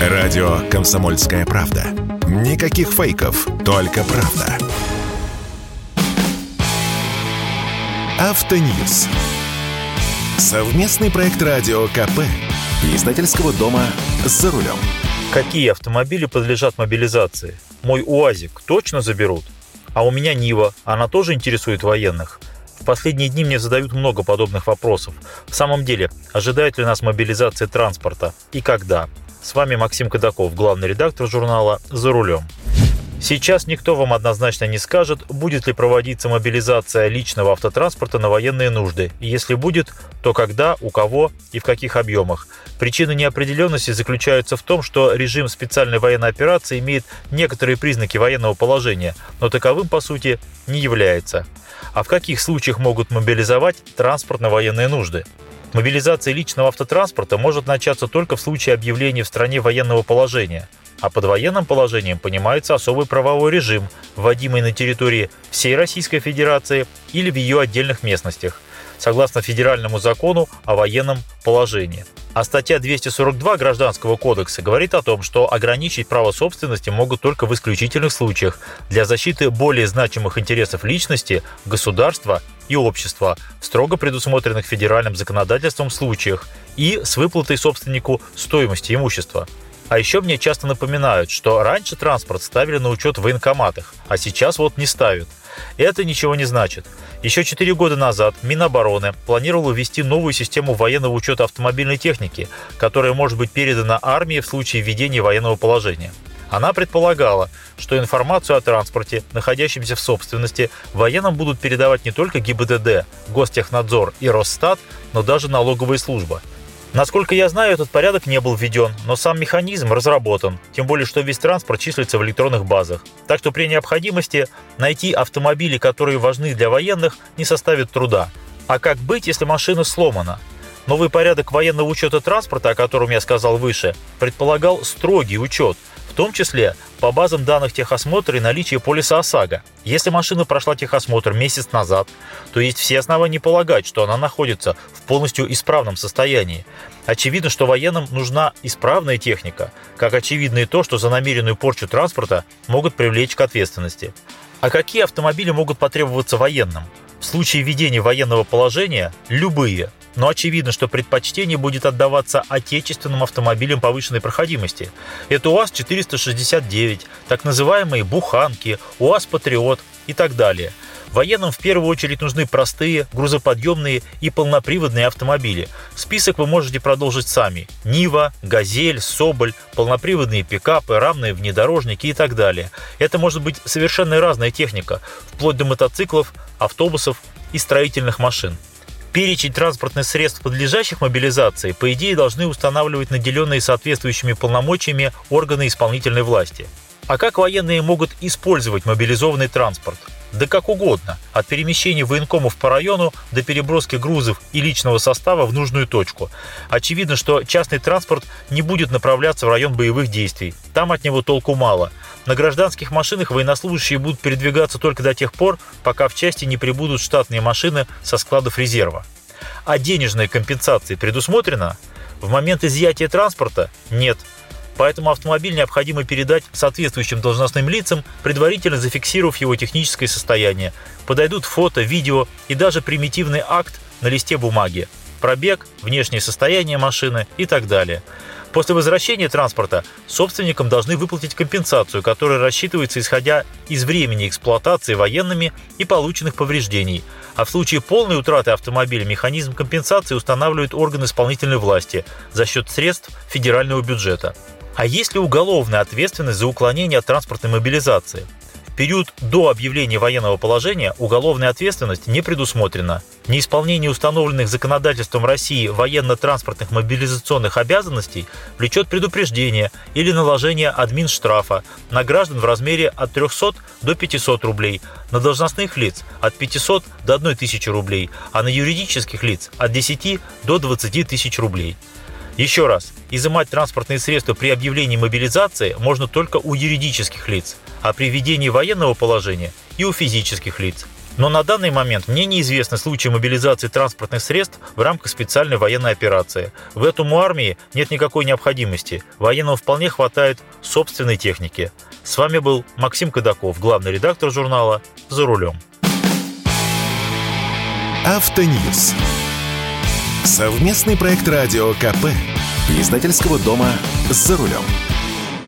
Радио «Комсомольская правда». Никаких фейков, только правда. Автоньюз. Совместный проект радио КП. Издательского дома «За рулем». Какие автомобили подлежат мобилизации? Мой УАЗик точно заберут? А у меня Нива, она тоже интересует военных. В последние дни мне задают много подобных вопросов. В самом деле, ожидает ли нас мобилизация транспорта и когда? С вами Максим Кадаков, главный редактор журнала «За рулем». Сейчас никто вам однозначно не скажет, будет ли проводиться мобилизация личного автотранспорта на военные нужды. И если будет, то когда, у кого и в каких объемах. Причина неопределенности заключается в том, что режим специальной военной операции имеет некоторые признаки военного положения, но таковым по сути не является. А в каких случаях могут мобилизовать транспорт на военные нужды? Мобилизация личного автотранспорта может начаться только в случае объявления в стране военного положения, а под военным положением понимается особый правовой режим, вводимый на территории всей Российской Федерации или в ее отдельных местностях, согласно федеральному закону о военном положении. А статья 242 Гражданского кодекса говорит о том, что ограничить право собственности могут только в исключительных случаях для защиты более значимых интересов личности, государства и общества в строго предусмотренных федеральным законодательством случаях и с выплатой собственнику стоимости имущества. А еще мне часто напоминают, что раньше транспорт ставили на учет в военкоматах, а сейчас вот не ставят. Это ничего не значит. Еще 4 года назад Минобороны планировало ввести новую систему военного учета автомобильной техники, которая может быть передана армии в случае введения военного положения. Она предполагала, что информацию о транспорте, находящемся в собственности, военным будут передавать не только ГИБДД, Гостехнадзор и Росстат, но даже налоговая служба. Насколько я знаю, этот порядок не был введен, но сам механизм разработан, тем более, что весь транспорт числится в электронных базах. Так что при необходимости найти автомобили, которые важны для военных, не составит труда. А как быть, если машина сломана? Новый порядок военного учета транспорта, о котором я сказал выше, предполагал строгий учет – в том числе по базам данных техосмотра и наличие полиса ОСАГО. Если машина прошла техосмотр месяц назад, то есть все основания полагать, что она находится в полностью исправном состоянии. Очевидно, что военным нужна исправная техника, как очевидно и то, что за намеренную порчу транспорта могут привлечь к ответственности. А какие автомобили могут потребоваться военным? В случае введения военного положения – любые – но очевидно, что предпочтение будет отдаваться отечественным автомобилям повышенной проходимости. Это УАЗ-469, так называемые «буханки», УАЗ-патриот и так далее. Военным в первую очередь нужны простые, грузоподъемные и полноприводные автомобили. Список вы можете продолжить сами. Нива, Газель, Соболь, полноприводные пикапы, рамные внедорожники и так далее. Это может быть совершенно разная техника, вплоть до мотоциклов, автобусов и строительных машин. Перечень транспортных средств, подлежащих мобилизации, по идее должны устанавливать наделенные соответствующими полномочиями органы исполнительной власти. А как военные могут использовать мобилизованный транспорт? Да как угодно, от перемещения военкомов по району до переброски грузов и личного состава в нужную точку. Очевидно, что частный транспорт не будет направляться в район боевых действий. Там от него толку мало. На гражданских машинах военнослужащие будут передвигаться только до тех пор, пока в части не прибудут штатные машины со складов резерва. А денежная компенсация предусмотрена? В момент изъятия транспорта – нет. Поэтому автомобиль необходимо передать соответствующим должностным лицам, предварительно зафиксировав его техническое состояние. Подойдут фото, видео и даже примитивный акт на листе бумаги. Пробег, внешнее состояние машины и так далее. После возвращения транспорта собственникам должны выплатить компенсацию, которая рассчитывается исходя из времени эксплуатации военными и полученных повреждений. А в случае полной утраты автомобиля механизм компенсации устанавливают органы исполнительной власти за счет средств федерального бюджета. А есть ли уголовная ответственность за уклонение от транспортной мобилизации? Период до объявления военного положения уголовная ответственность не предусмотрена. Неисполнение установленных законодательством России военно-транспортных мобилизационных обязанностей влечет предупреждение или наложение админштрафа на граждан в размере от 300 до 500 рублей, на должностных лиц от 500 до 1000 рублей, а на юридических лиц от 10 до 20 тысяч рублей. Еще раз, изымать транспортные средства при объявлении мобилизации можно только у юридических лиц, а при введении военного положения и у физических лиц. Но на данный момент мне неизвестны случаи мобилизации транспортных средств в рамках специальной военной операции. В этом у армии нет никакой необходимости. Военного вполне хватает собственной техники. С вами был Максим Кадаков, главный редактор журнала «За рулем». Автоньюз. Совместный проект радио КП. Издательского дома «За рулем».